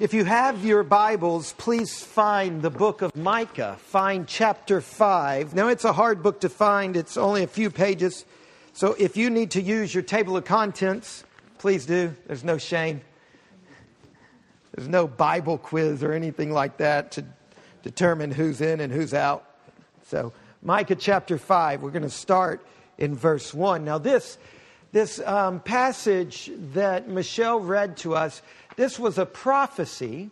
If you have your Bibles, please find the book of Micah. Find chapter 5. Now, it's a hard book to find, it's only a few pages. So, if you need to use your table of contents, please do. There's no shame. There's no Bible quiz or anything like that to determine who's in and who's out. So, Micah chapter 5, we're going to start in verse 1. Now, this, this um, passage that Michelle read to us this was a prophecy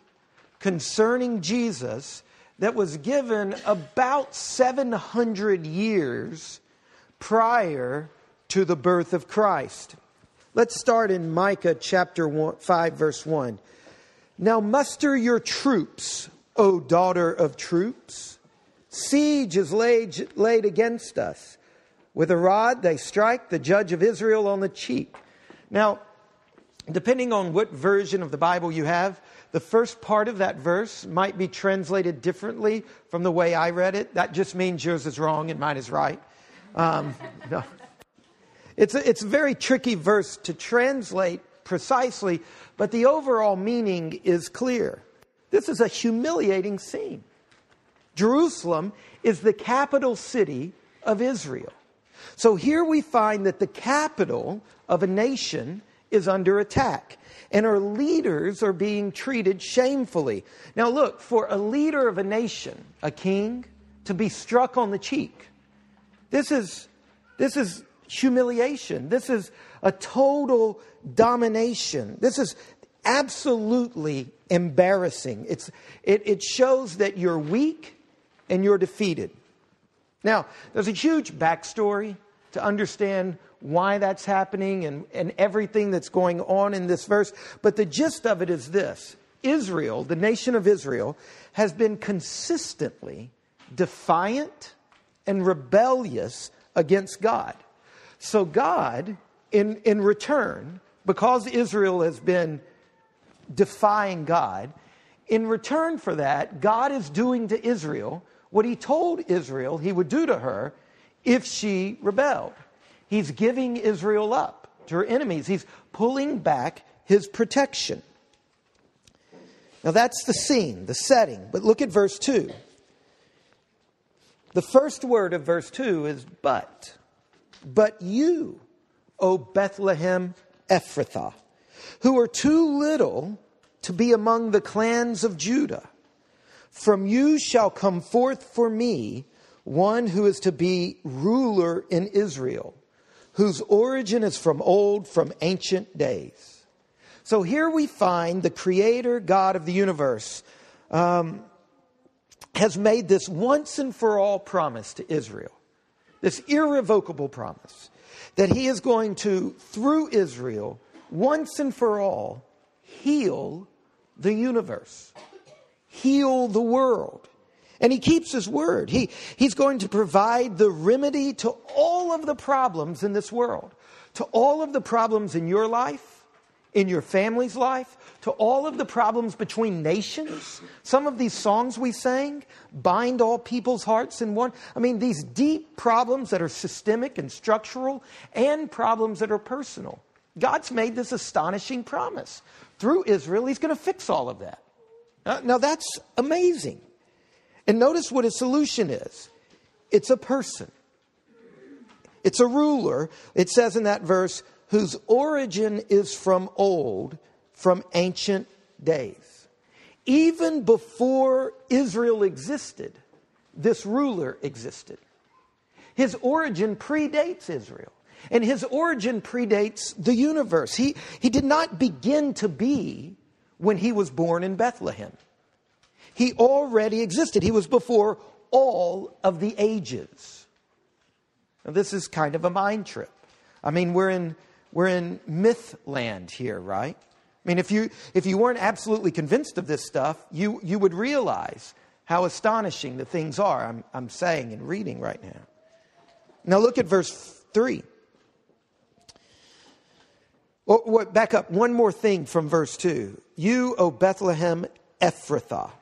concerning Jesus that was given about 700 years prior to the birth of Christ. Let's start in Micah chapter one, 5, verse 1. Now muster your troops, O daughter of troops. Siege is laid, laid against us. With a rod they strike the judge of Israel on the cheek. Now, Depending on what version of the Bible you have, the first part of that verse might be translated differently from the way I read it. That just means yours is wrong and mine is right. Um, no. It's a, it's a very tricky verse to translate precisely, but the overall meaning is clear. This is a humiliating scene. Jerusalem is the capital city of Israel. So here we find that the capital of a nation is under attack. And our leaders are being treated shamefully. Now, look, for a leader of a nation, a king, to be struck on the cheek, this is, this is humiliation. This is a total domination. This is absolutely embarrassing. It's, it, it shows that you're weak and you're defeated. Now, there's a huge backstory to understand why that's happening and, and everything that's going on in this verse. But the gist of it is this Israel, the nation of Israel, has been consistently defiant and rebellious against God. So, God, in, in return, because Israel has been defying God, in return for that, God is doing to Israel what he told Israel he would do to her if she rebelled. He's giving Israel up to her enemies. He's pulling back his protection. Now that's the scene, the setting. But look at verse 2. The first word of verse 2 is but. But you, O Bethlehem Ephrathah, who are too little to be among the clans of Judah, from you shall come forth for me one who is to be ruler in Israel whose origin is from old, from ancient days. So here we find the creator God of the universe um, has made this once and for all promise to Israel, this irrevocable promise that he is going to, through Israel, once and for all, heal the universe, heal the world. And he keeps his word. He, he's going to provide the remedy to all of the problems in this world, to all of the problems in your life, in your family's life, to all of the problems between nations. Some of these songs we sang bind all people's hearts in one. I mean, these deep problems that are systemic and structural, and problems that are personal. God's made this astonishing promise. Through Israel, He's going to fix all of that. Now, that's amazing. And notice what his solution is it's a person, it's a ruler. It says in that verse, whose origin is from old, from ancient days. Even before Israel existed, this ruler existed. His origin predates Israel. And his origin predates the universe. He, he did not begin to be when he was born in Bethlehem. He already existed. He was before all of the ages. Now, this is kind of a mind trip. I mean, we're in, we're in myth land here, right? I mean, if you, if you weren't absolutely convinced of this stuff, you, you would realize how astonishing the things are I'm, I'm saying and reading right now. Now, look at verse 3. Well, back up one more thing from verse 2. You, O Bethlehem Ephrathah.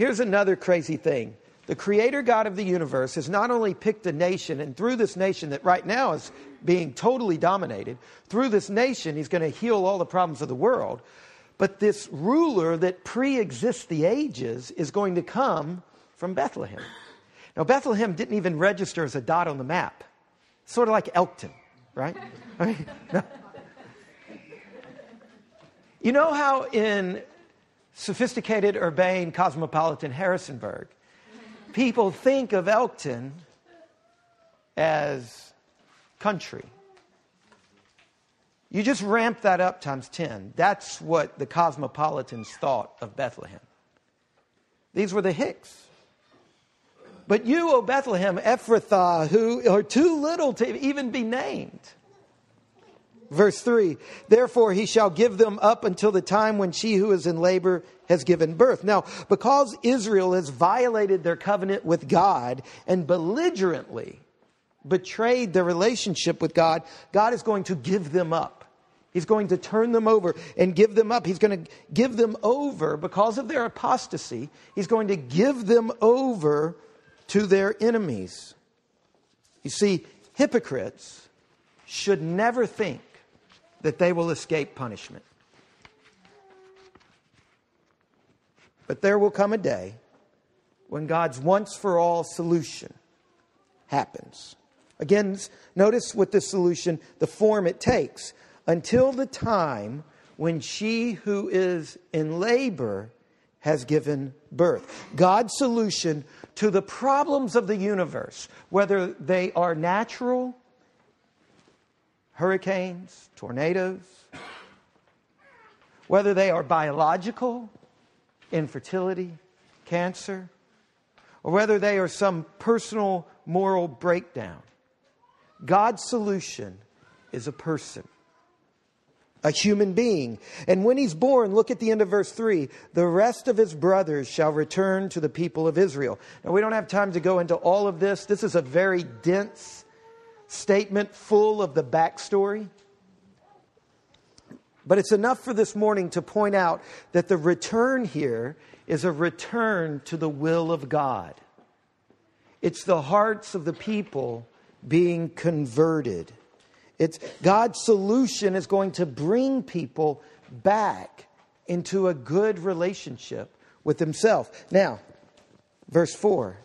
Here's another crazy thing. The creator God of the universe has not only picked a nation, and through this nation that right now is being totally dominated, through this nation, he's going to heal all the problems of the world. But this ruler that pre exists the ages is going to come from Bethlehem. Now, Bethlehem didn't even register as a dot on the map, sort of like Elkton, right? I mean, no. You know how in sophisticated, urbane, cosmopolitan Harrisonburg, people think of Elkton as country. You just ramp that up times 10. That's what the cosmopolitans thought of Bethlehem. These were the Hicks. But you, O Bethlehem, Ephrathah, who are too little to even be named. Verse 3 Therefore he shall give them up until the time when she who is in labor has given birth. Now, because Israel has violated their covenant with God and belligerently betrayed their relationship with God, God is going to give them up. He's going to turn them over and give them up. He's going to give them over because of their apostasy. He's going to give them over to their enemies. You see, hypocrites should never think that they will escape punishment. But there will come a day when God's once for all solution happens. Again, notice with this solution the form it takes until the time when she who is in labor has given birth. God's solution to the problems of the universe, whether they are natural hurricanes, tornadoes, whether they are biological, infertility, cancer, or whether they are some personal moral breakdown. God's solution is a person, a human being. And when he's born, look at the end of verse 3 the rest of his brothers shall return to the people of Israel. Now, we don't have time to go into all of this. This is a very dense statement full of the backstory. But it's enough for this morning to point out that the return here is a return to the will of God. It's the hearts of the people being converted. It's God's solution is going to bring people back into a good relationship with himself. Now, verse 4.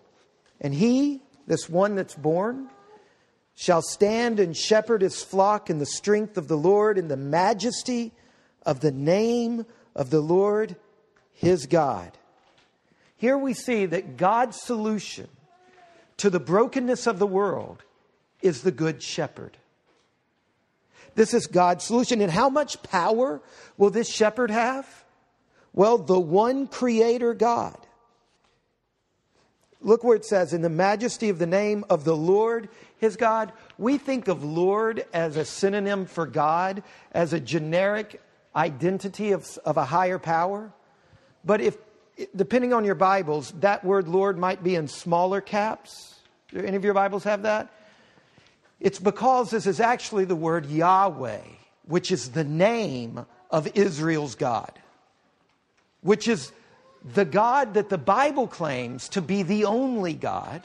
And he, this one that's born, shall stand and shepherd his flock in the strength of the Lord, in the majesty of the name of the Lord his God. Here we see that God's solution to the brokenness of the world is the Good Shepherd. This is God's solution. And how much power will this shepherd have? Well, the one creator God. Look where it says, in the majesty of the name of the Lord his God. We think of Lord as a synonym for God, as a generic identity of, of a higher power. But if, depending on your Bibles, that word Lord might be in smaller caps. Do any of your Bibles have that? It's because this is actually the word Yahweh, which is the name of Israel's God, which is the God that the Bible claims to be the only God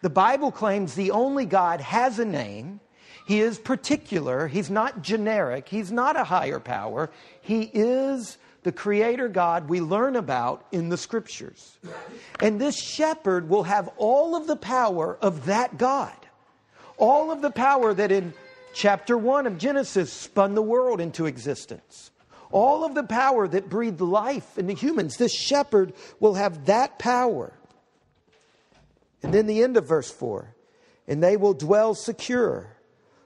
the Bible claims the only God has a name. He is particular. He's not generic. He's not a higher power. He is the creator God we learn about in the scriptures. And this shepherd will have all of the power of that God. All of the power that in chapter 1 of Genesis spun the world into existence. All of the power that breathed life into humans. This shepherd will have that power. And then the end of verse 4 and they will dwell secure,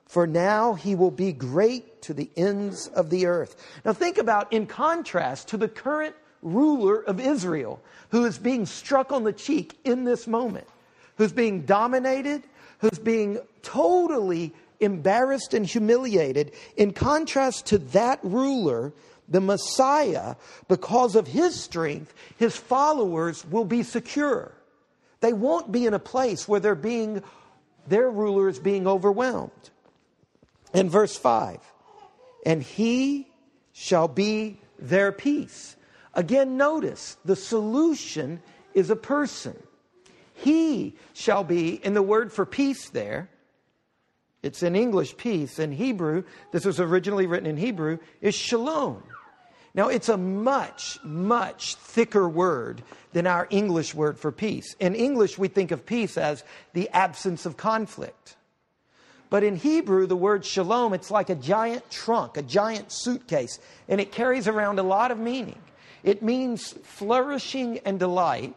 for now he will be great to the ends of the earth. Now, think about in contrast to the current ruler of Israel who is being struck on the cheek in this moment, who's being dominated, who's being totally embarrassed and humiliated. In contrast to that ruler, the Messiah, because of his strength, his followers will be secure. They won't be in a place where they're being, their ruler is being overwhelmed. In verse 5, and he shall be their peace. Again, notice the solution is a person. He shall be, in the word for peace there, it's in English peace. In Hebrew, this was originally written in Hebrew, is shalom. Now, it's a much, much thicker word than our English word for peace. In English, we think of peace as the absence of conflict. But in Hebrew, the word shalom, it's like a giant trunk, a giant suitcase, and it carries around a lot of meaning. It means flourishing and delight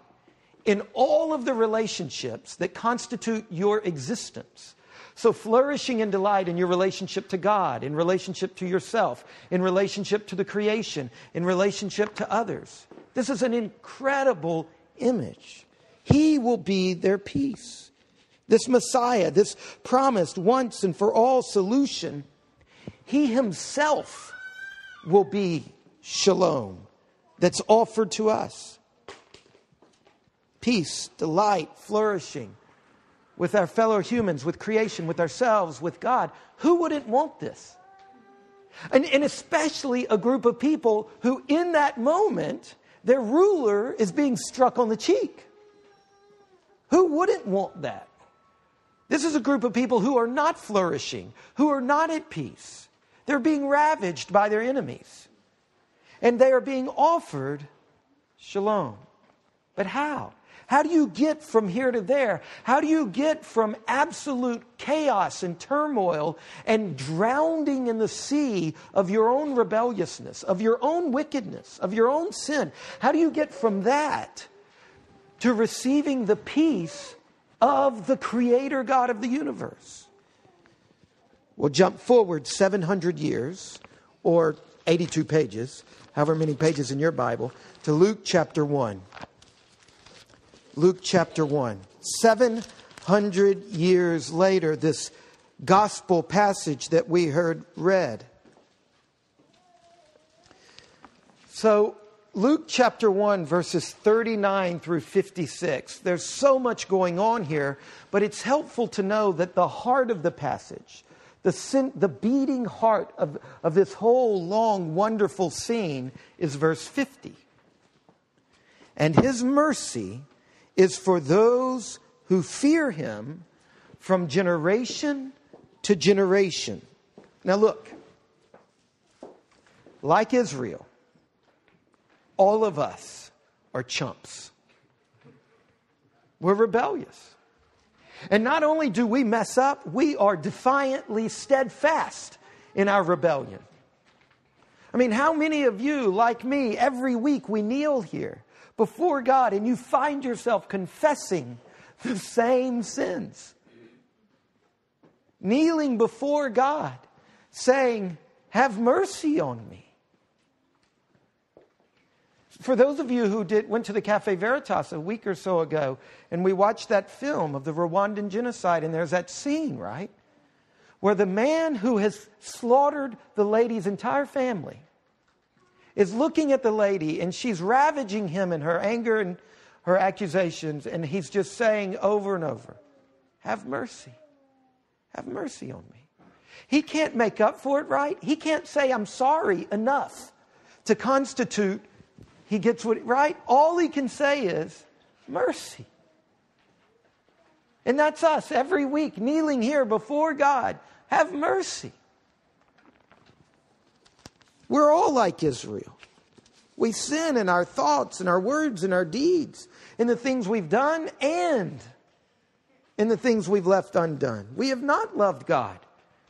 in all of the relationships that constitute your existence. So, flourishing and delight in your relationship to God, in relationship to yourself, in relationship to the creation, in relationship to others. This is an incredible image. He will be their peace. This Messiah, this promised once and for all solution, He Himself will be shalom that's offered to us. Peace, delight, flourishing with our fellow humans, with creation, with ourselves, with God. Who wouldn't want this? And, and, especially a group of people who, in that moment, their ruler is being struck on the cheek. Who wouldn't want that? This is a group of people who are not flourishing, who are not at peace. They're being ravaged by their enemies. And they are being offered shalom. But how? How do you get from here to there? How do you get from absolute chaos and turmoil and drowning in the sea of your own rebelliousness, of your own wickedness, of your own sin? How do you get from that to receiving the peace of the Creator God of the universe? We'll jump forward 700 years or 82 pages, however many pages in your Bible, to Luke chapter 1. Luke chapter 1. 700 years later, this gospel passage that we heard read. So, Luke chapter 1, verses 39 through 56. There's so much going on here, but it's helpful to know that the heart of the passage, the, sin, the beating heart of, of this whole long, wonderful scene, is verse 50. And his mercy is for those who fear him from generation to generation. Now, look, like Israel, all of us are chumps. We're rebellious. And not only do we mess up, we are defiantly steadfast in our rebellion. I mean, how many of you, like me, every week we kneel here before God and you find yourself confessing the same sins. Kneeling before God, saying, Have mercy on me. For those of you who did, went to the Cafe Veritas a week or so ago, and we watched that film of the Rwandan genocide, and there's that scene, right? Where the man who has slaughtered the lady's entire family is looking at the lady and she's ravaging him in her anger and her accusations, and he's just saying over and over, Have mercy. Have mercy on me. He can't make up for it, right? He can't say, I'm sorry enough to constitute he gets what, right? All he can say is, Mercy. And that's us every week kneeling here before God. Have mercy. We're all like Israel. We sin in our thoughts and our words and our deeds, in the things we've done and in the things we've left undone. We have not loved God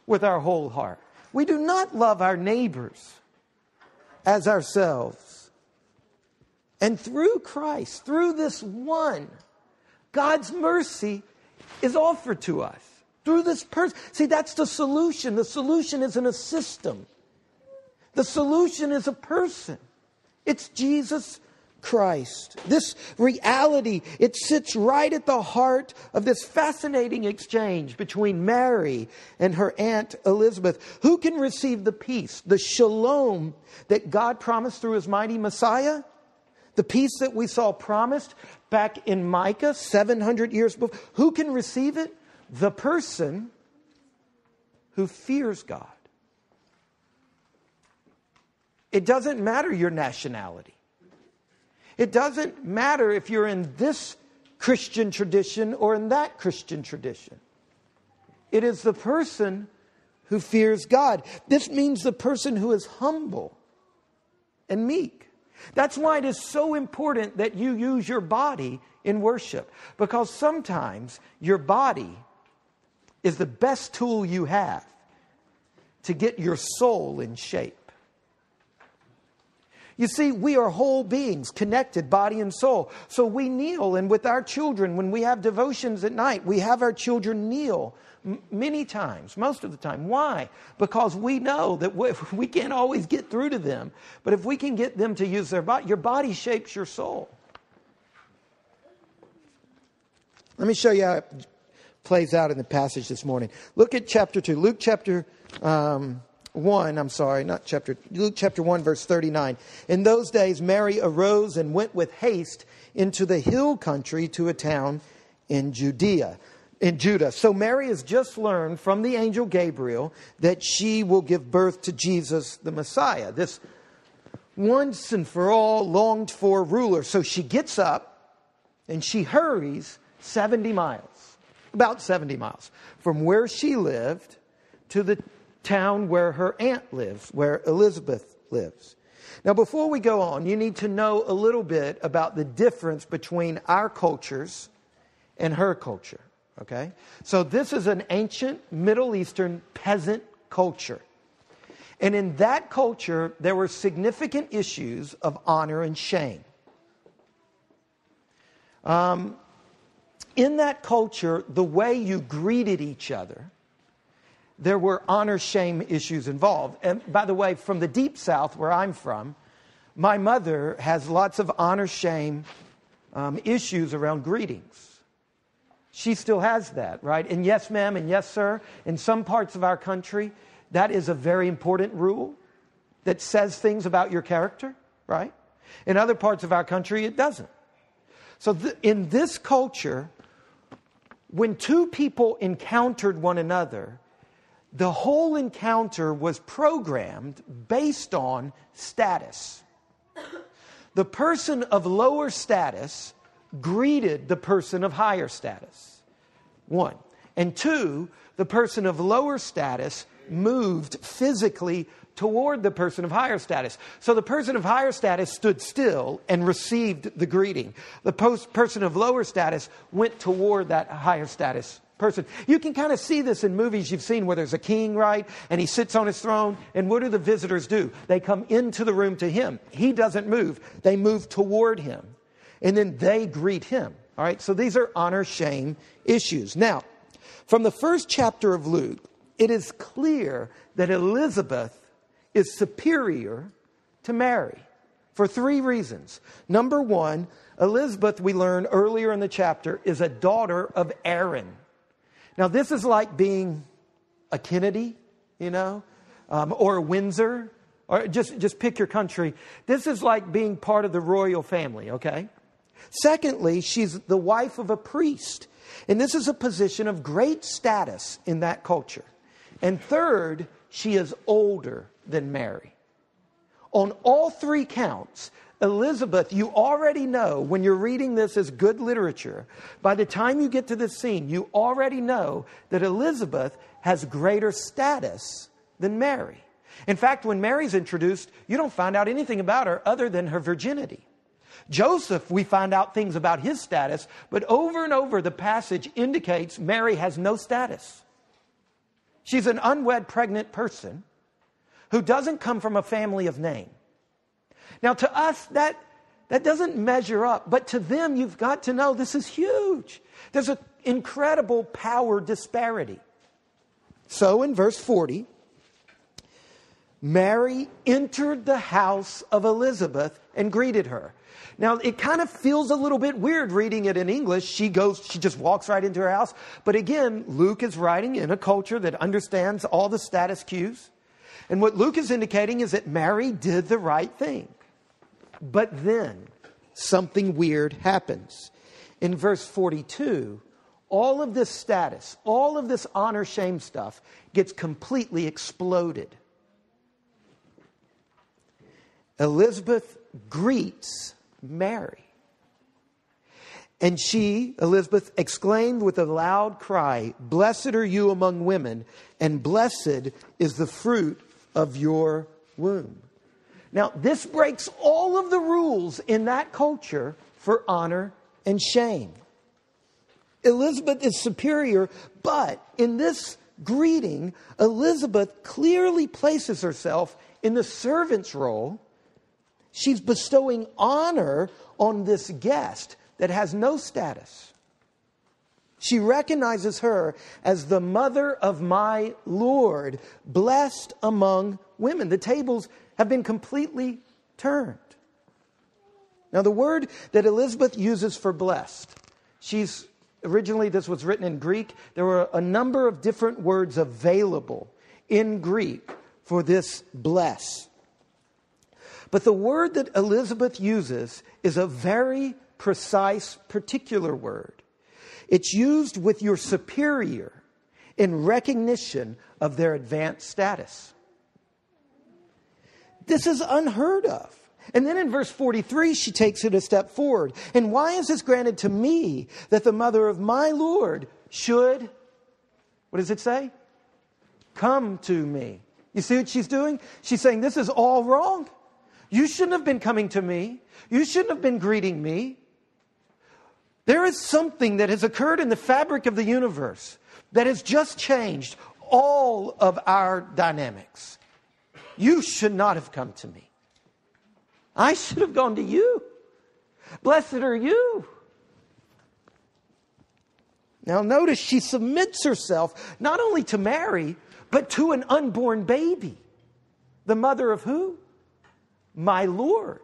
with our whole heart. We do not love our neighbors as ourselves. And through Christ, through this one, God's mercy is offered to us. Through this person. See, that's the solution. The solution isn't a system. The solution is a person. It's Jesus Christ. This reality, it sits right at the heart of this fascinating exchange between Mary and her aunt Elizabeth. Who can receive the peace, the shalom that God promised through his mighty Messiah? The peace that we saw promised back in Micah 700 years before. Who can receive it? The person who fears God. It doesn't matter your nationality. It doesn't matter if you're in this Christian tradition or in that Christian tradition. It is the person who fears God. This means the person who is humble and meek. That's why it is so important that you use your body in worship, because sometimes your body is the best tool you have to get your soul in shape. You see, we are whole beings, connected, body and soul. So we kneel, and with our children, when we have devotions at night, we have our children kneel m- many times, most of the time. Why? Because we know that we, we can't always get through to them. But if we can get them to use their body, your body shapes your soul. Let me show you how it plays out in the passage this morning. Look at chapter 2. Luke chapter um, 1, I'm sorry, not chapter, Luke chapter 1, verse 39. In those days, Mary arose and went with haste into the hill country to a town in Judea. In Judah. So Mary has just learned from the angel Gabriel that she will give birth to Jesus the Messiah, this once and for all longed for ruler. So she gets up and she hurries 70 miles, about 70 miles, from where she lived to the town where her aunt lives, where Elizabeth lives. Now, before we go on, you need to know a little bit about the difference between our cultures and her culture. Okay? So, this is an ancient Middle Eastern peasant culture. And in that culture, there were significant issues of honor and shame. Um, in that culture, the way you greeted each other there were honor shame issues involved. And by the way, from the deep south where I'm from, my mother has lots of honor shame um, issues around greetings. She still has that, right? And yes, ma'am, and yes, sir. In some parts of our country, that is a very important rule that says things about your character, right? In other parts of our country, it doesn't. So, th- in this culture, when two people encountered one another, the whole encounter was programmed based on status. The person of lower status greeted the person of higher status. One. And two, the person of lower status moved physically toward the person of higher status. So the person of higher status stood still and received the greeting. The person of lower status went toward that higher status person. You can kind of see this in movies you've seen where there's a king, right? And he sits on his throne. And what do the visitors do? They come into the room to him. He doesn't move, they move toward him. And then they greet him. All right? So these are honor shame issues. Now, from the first chapter of Luke, it is clear that Elizabeth is superior to Mary for three reasons. Number one, Elizabeth, we learn earlier in the chapter, is a daughter of Aaron. Now, this is like being a Kennedy, you know, um, or a Windsor, or just, just pick your country. This is like being part of the royal family, okay? Secondly, she's the wife of a priest. And this is a position of great status in that culture. And third, she is older than Mary. On all three counts, Elizabeth, you already know when you're reading this as good literature, by the time you get to this scene, you already know that Elizabeth has greater status than Mary. In fact, when Mary's introduced, you don't find out anything about her other than her virginity. Joseph, we find out things about his status, but over and over the passage indicates Mary has no status. She's an unwed pregnant person who doesn't come from a family of name. Now, to us, that, that doesn't measure up, but to them, you've got to know this is huge. There's an incredible power disparity. So, in verse 40, Mary entered the house of Elizabeth and greeted her. Now, it kind of feels a little bit weird reading it in English. She goes, she just walks right into her house. But again, Luke is writing in a culture that understands all the status cues. And what Luke is indicating is that Mary did the right thing. But then something weird happens. In verse 42, all of this status, all of this honor shame stuff gets completely exploded. Elizabeth greets Mary. And she, Elizabeth, exclaimed with a loud cry, Blessed are you among women, and blessed is the fruit of your womb. Now, this breaks all of the rules in that culture for honor and shame. Elizabeth is superior, but in this greeting, Elizabeth clearly places herself in the servant's role. She's bestowing honor on this guest that has no status. She recognizes her as the mother of my Lord, blessed among women. The tables have been completely turned. Now, the word that Elizabeth uses for blessed, she's originally this was written in Greek. There were a number of different words available in Greek for this bless. But the word that Elizabeth uses is a very precise, particular word. It's used with your superior in recognition of their advanced status. This is unheard of. And then in verse 43, she takes it a step forward. And why is this granted to me that the mother of my Lord should, what does it say? Come to me. You see what she's doing? She's saying, This is all wrong. You shouldn't have been coming to me. You shouldn't have been greeting me. There is something that has occurred in the fabric of the universe that has just changed all of our dynamics. You should not have come to me. I should have gone to you. Blessed are you. Now, notice she submits herself not only to Mary, but to an unborn baby. The mother of who? My Lord.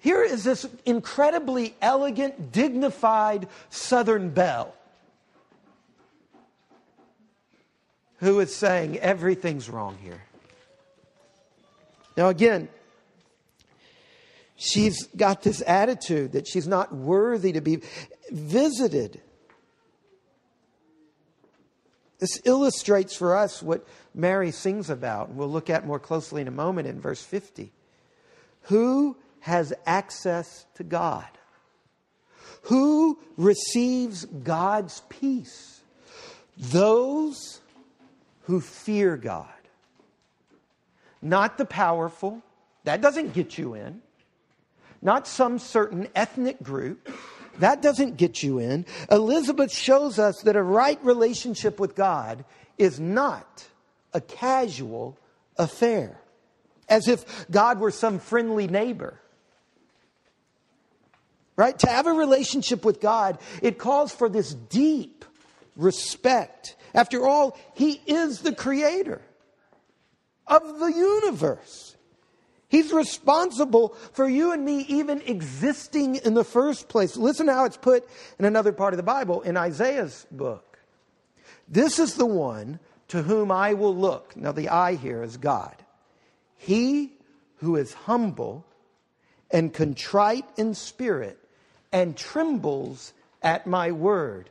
Here is this incredibly elegant, dignified Southern belle who is saying everything's wrong here. Now, again, she's got this attitude that she's not worthy to be visited. This illustrates for us what Mary sings about, and we'll look at more closely in a moment in verse 50. Who has access to God? Who receives God's peace? Those who fear God. Not the powerful, that doesn't get you in. Not some certain ethnic group, that doesn't get you in. Elizabeth shows us that a right relationship with God is not a casual affair, as if God were some friendly neighbor. Right? To have a relationship with God, it calls for this deep respect after all, He is the creator of the universe. He's responsible for you and me even existing in the first place. Listen to how it's put in another part of the Bible, in Isaiah's book. This is the one to whom I will look. Now, the I here is God. He who is humble and contrite in spirit and trembles at my word.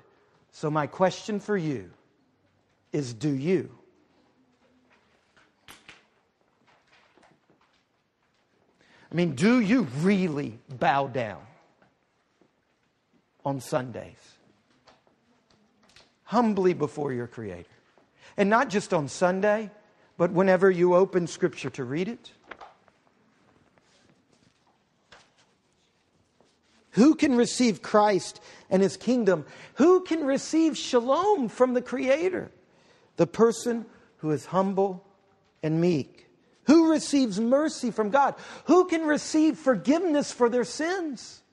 So, my question for you is do you? I mean, do you really bow down on Sundays? Humbly before your Creator. And not just on Sunday, but whenever you open Scripture to read it. Who can receive Christ and His kingdom? Who can receive shalom from the Creator? The person who is humble and meek. Who receives mercy from God? Who can receive forgiveness for their sins?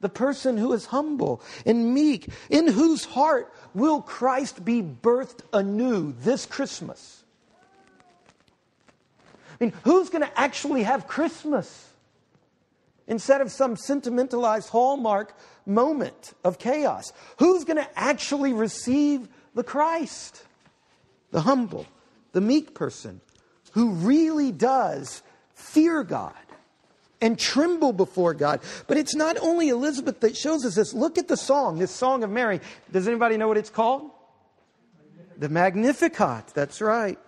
The person who is humble and meek, in whose heart will Christ be birthed anew this Christmas? I mean, who's going to actually have Christmas instead of some sentimentalized hallmark moment of chaos? Who's going to actually receive the Christ? the humble, the meek person who really does fear God and tremble before God. But it's not only Elizabeth that shows us this. Look at the song, this song of Mary. Does anybody know what it's called? The Magnificat. That's right.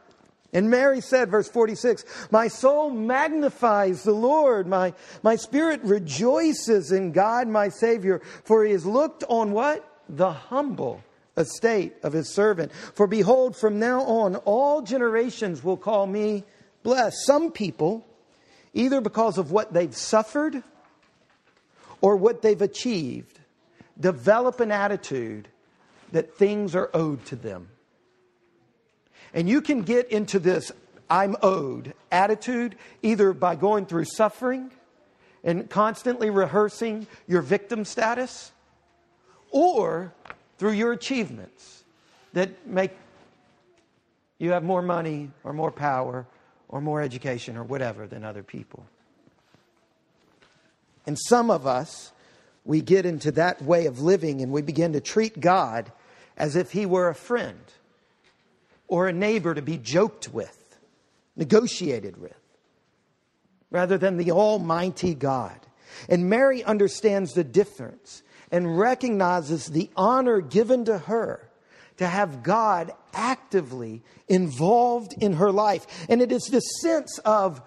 And Mary said, verse 46, My soul magnifies the Lord. My, my spirit rejoices in God, my Savior, for he has looked on what? The humble estate of his servant. For behold, from now on, all generations will call me blessed. Some people, either because of what they've suffered or what they've achieved, develop an attitude that things are owed to them. And you can get into this I'm owed attitude either by going through suffering and constantly rehearsing your victim status or through your achievements that make you have more money or more power or more education or whatever than other people. And some of us, we get into that way of living and we begin to treat God as if He were a friend or a neighbor to be joked with, negotiated with, rather than the Almighty God. And Mary understands the difference and recognizes the honor given to her to have God actively involved in her life. And it is this sense of,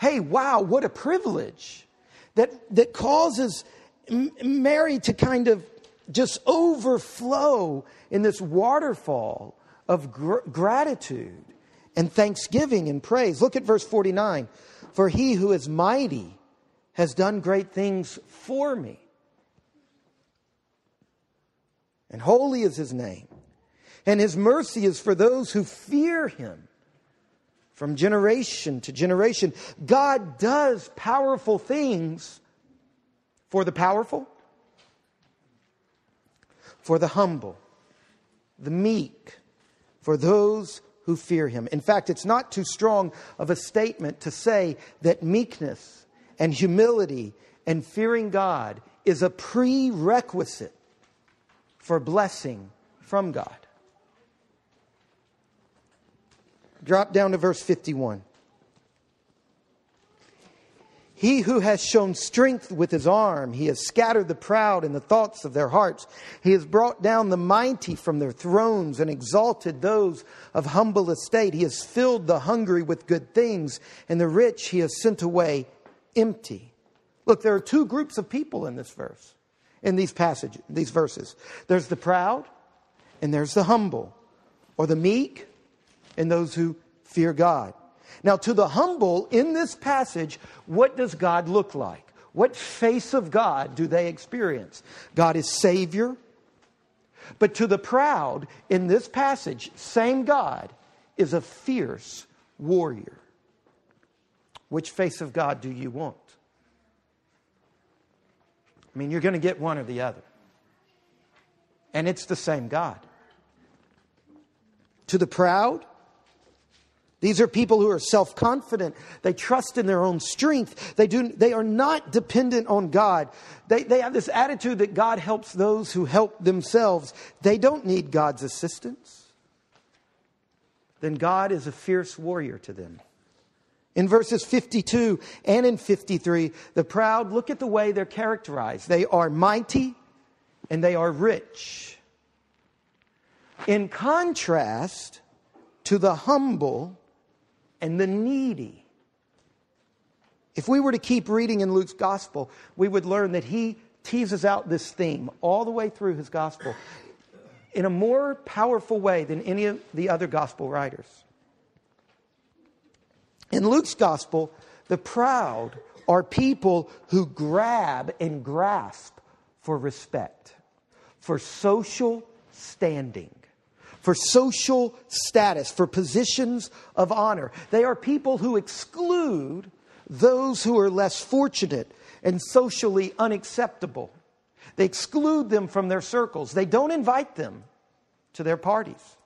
hey, wow, what a privilege that, that causes Mary to kind of just overflow in this waterfall of gr- gratitude and thanksgiving and praise. Look at verse 49. For he who is mighty has done great things for me. And holy is his name. And his mercy is for those who fear him from generation to generation. God does powerful things for the powerful, for the humble, the meek, for those who fear him. In fact, it's not too strong of a statement to say that meekness and humility and fearing God is a prerequisite for blessing from God. Drop down to verse 51. He who has shown strength with his arm, he has scattered the proud in the thoughts of their hearts. He has brought down the mighty from their thrones and exalted those of humble estate. He has filled the hungry with good things, and the rich he has sent away empty. Look, there are two groups of people in this verse, in these passages, these verses. There's the proud, and there's the humble, or the meek, and those who fear God. Now, to the humble in this passage, what does God look like? What face of God do they experience? God is Savior. But to the proud in this passage, same God is a fierce warrior. Which face of God do you want? I mean, you're going to get one or the other. And it's the same God. To the proud, these are people who are self confident. They trust in their own strength. They, do, they are not dependent on God. They, they have this attitude that God helps those who help themselves. They don't need God's assistance. Then God is a fierce warrior to them. In verses 52 and in 53, the proud, look at the way they're characterized. They are mighty and they are rich. In contrast to the humble, and the needy. If we were to keep reading in Luke's gospel, we would learn that he teases out this theme all the way through his gospel in a more powerful way than any of the other gospel writers. In Luke's gospel, the proud are people who grab and grasp for respect, for social standing for social status, for positions of honor. They are people who exclude those who are less fortunate and socially unacceptable. They exclude them from their circles, they don't invite them to their parties.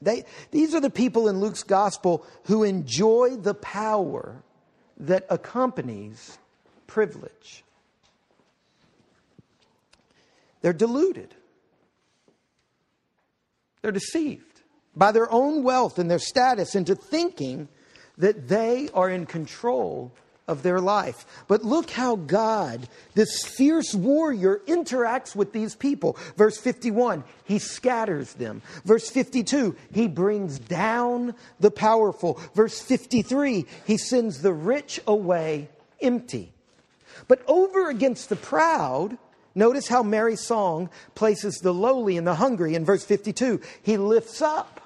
They, these are the people in Luke's gospel who enjoy the power that accompanies privilege. They're deluded. They're deceived by their own wealth and their status into thinking that they are in control of their life. But look how God, this fierce warrior, interacts with these people. Verse 51, he scatters them. Verse 52, he brings down the powerful. Verse 53, he sends the rich away empty. But over against the proud, Notice how Mary's song places the lowly and the hungry in verse 52. He lifts up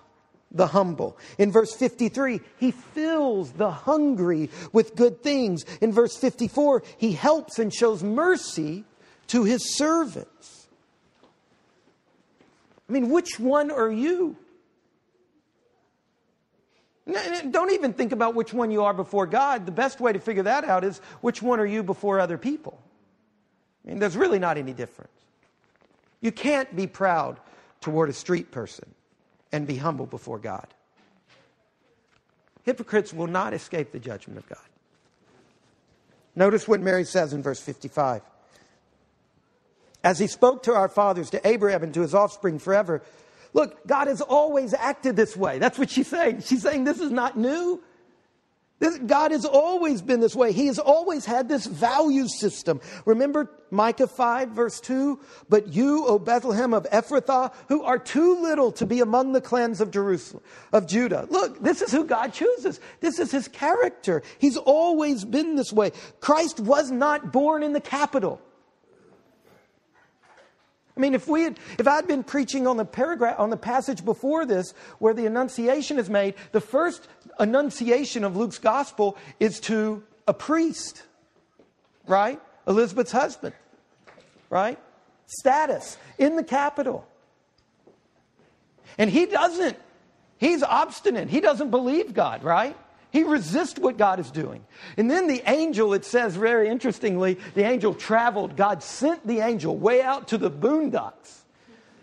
the humble. In verse 53, he fills the hungry with good things. In verse 54, he helps and shows mercy to his servants. I mean, which one are you? Don't even think about which one you are before God. The best way to figure that out is which one are you before other people? I mean, there's really not any difference. You can't be proud toward a street person and be humble before God. Hypocrites will not escape the judgment of God. Notice what Mary says in verse 55. As he spoke to our fathers, to Abraham, and to his offspring forever, Look, God has always acted this way. That's what she's saying. She's saying this is not new. God has always been this way. He has always had this value system. Remember Micah 5, verse 2? But you, O Bethlehem of Ephrathah, who are too little to be among the clans of Jerusalem, of Judah. Look, this is who God chooses. This is his character. He's always been this way. Christ was not born in the capital. I mean, if we had, if I'd been preaching on the paragraph, on the passage before this, where the Annunciation is made, the first Annunciation of Luke's gospel is to a priest, right? Elizabeth's husband, right? Status in the capital. And he doesn't, he's obstinate. He doesn't believe God, right? He resists what God is doing. And then the angel, it says very interestingly, the angel traveled. God sent the angel way out to the boondocks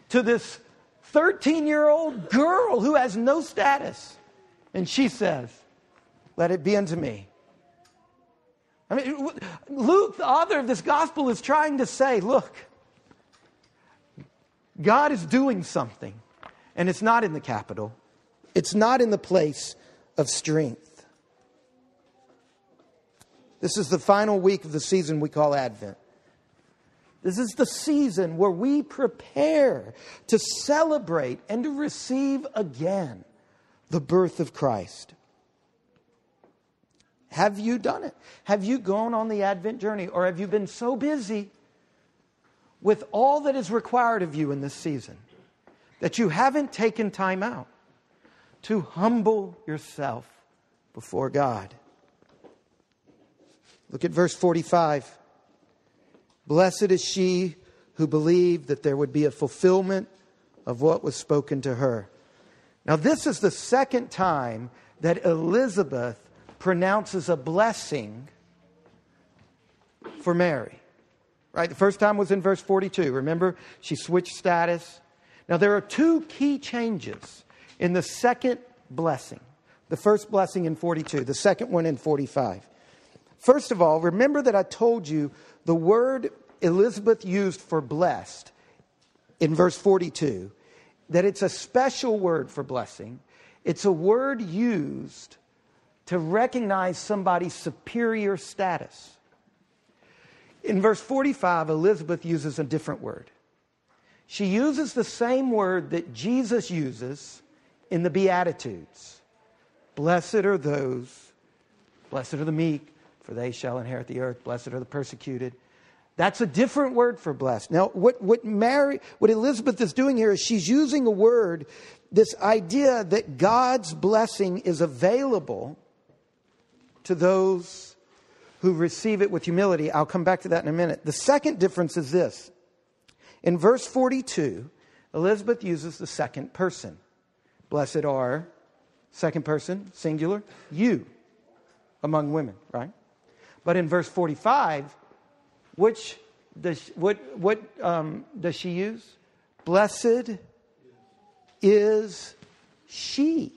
to this 13 year old girl who has no status. And she says, Let it be unto me. I mean, Luke, the author of this gospel, is trying to say, Look, God is doing something, and it's not in the capital, it's not in the place of strength. This is the final week of the season we call Advent. This is the season where we prepare to celebrate and to receive again the birth of Christ. Have you done it? Have you gone on the Advent journey? Or have you been so busy with all that is required of you in this season that you haven't taken time out to humble yourself before God? Look at verse 45. Blessed is she who believed that there would be a fulfillment of what was spoken to her. Now, this is the second time that Elizabeth pronounces a blessing for Mary. Right? The first time was in verse 42. Remember, she switched status. Now, there are two key changes in the second blessing. The first blessing in 42, the second one in 45. First of all, remember that I told you the word Elizabeth used for blessed in verse 42, that it's a special word for blessing. It's a word used to recognize somebody's superior status. In verse 45, Elizabeth uses a different word. She uses the same word that Jesus uses in the Beatitudes Blessed are those, blessed are the meek, for they shall inherit the earth. Blessed are the persecuted. That's a different word for blessed. Now, what, what Mary, what Elizabeth is doing here is she's using a word, this idea that God's blessing is available to those who receive it with humility. I'll come back to that in a minute. The second difference is this. In verse 42, Elizabeth uses the second person. Blessed are, second person, singular, you among women, right? But in verse 45, which does, what, what um, does she use? Blessed is she.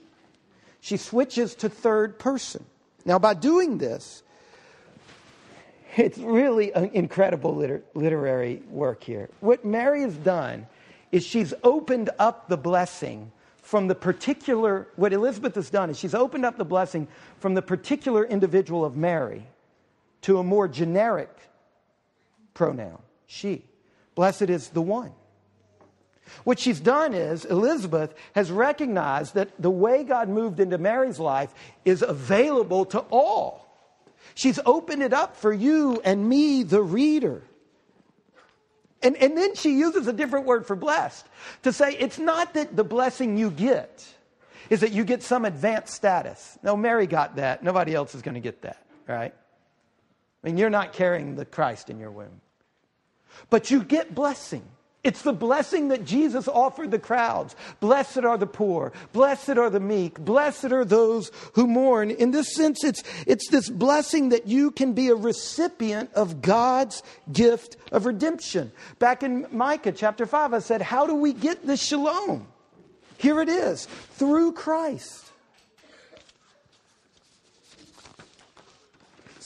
She switches to third person. Now, by doing this, it's really an incredible liter- literary work here. What Mary has done is she's opened up the blessing from the particular, what Elizabeth has done is she's opened up the blessing from the particular individual of Mary to a more generic pronoun, she. Blessed is the one. What she's done is, Elizabeth has recognized that the way God moved into Mary's life is available to all. She's opened it up for you and me, the reader. And, and then she uses a different word for blessed to say it's not that the blessing you get, is that you get some advanced status. No, Mary got that. Nobody else is going to get that, right? I mean, you're not carrying the Christ in your womb. But you get blessing. It's the blessing that Jesus offered the crowds. Blessed are the poor. Blessed are the meek. Blessed are those who mourn. In this sense, it's, it's this blessing that you can be a recipient of God's gift of redemption. Back in Micah chapter 5, I said, How do we get this shalom? Here it is through Christ.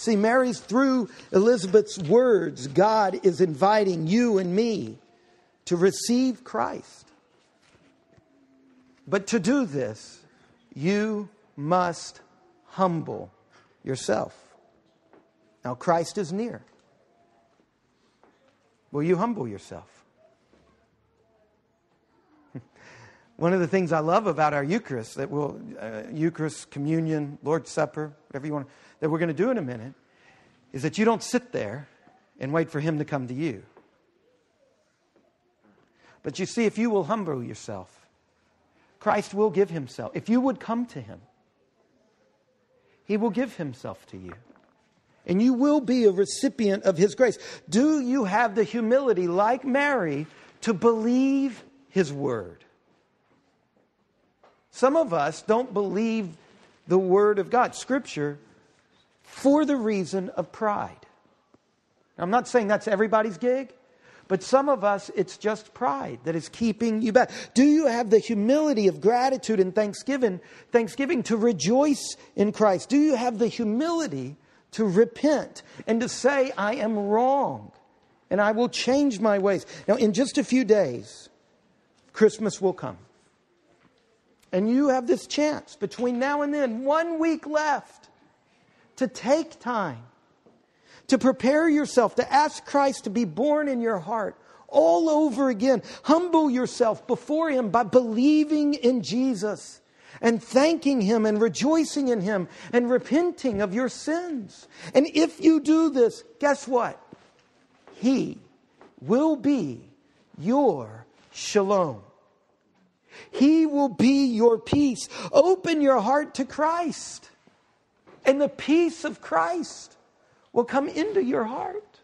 See, Mary's through Elizabeth's words, God is inviting you and me to receive Christ. But to do this, you must humble yourself. Now, Christ is near. Will you humble yourself? One of the things I love about our Eucharist, that we'll, uh, Eucharist, communion, Lord's Supper, whatever you want, that we're going to do in a minute, is that you don't sit there and wait for Him to come to you. But you see, if you will humble yourself, Christ will give himself. If you would come to him, he will give himself to you. And you will be a recipient of his grace. Do you have the humility, like Mary, to believe his word? Some of us don't believe the word of God, Scripture, for the reason of pride. I'm not saying that's everybody's gig. But some of us, it's just pride that is keeping you back. Do you have the humility of gratitude and thanksgiving, thanksgiving to rejoice in Christ? Do you have the humility to repent and to say, I am wrong and I will change my ways? Now, in just a few days, Christmas will come. And you have this chance between now and then, one week left, to take time to prepare yourself, to ask Christ to be born in your heart all over again. Humble yourself before Him by believing in Jesus and thanking Him and rejoicing in Him and repenting of your sins. And if you do this, guess what? He will be your shalom. He will be your peace. Open your heart to Christ and the peace of Christ will come into your heart.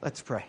Let's pray.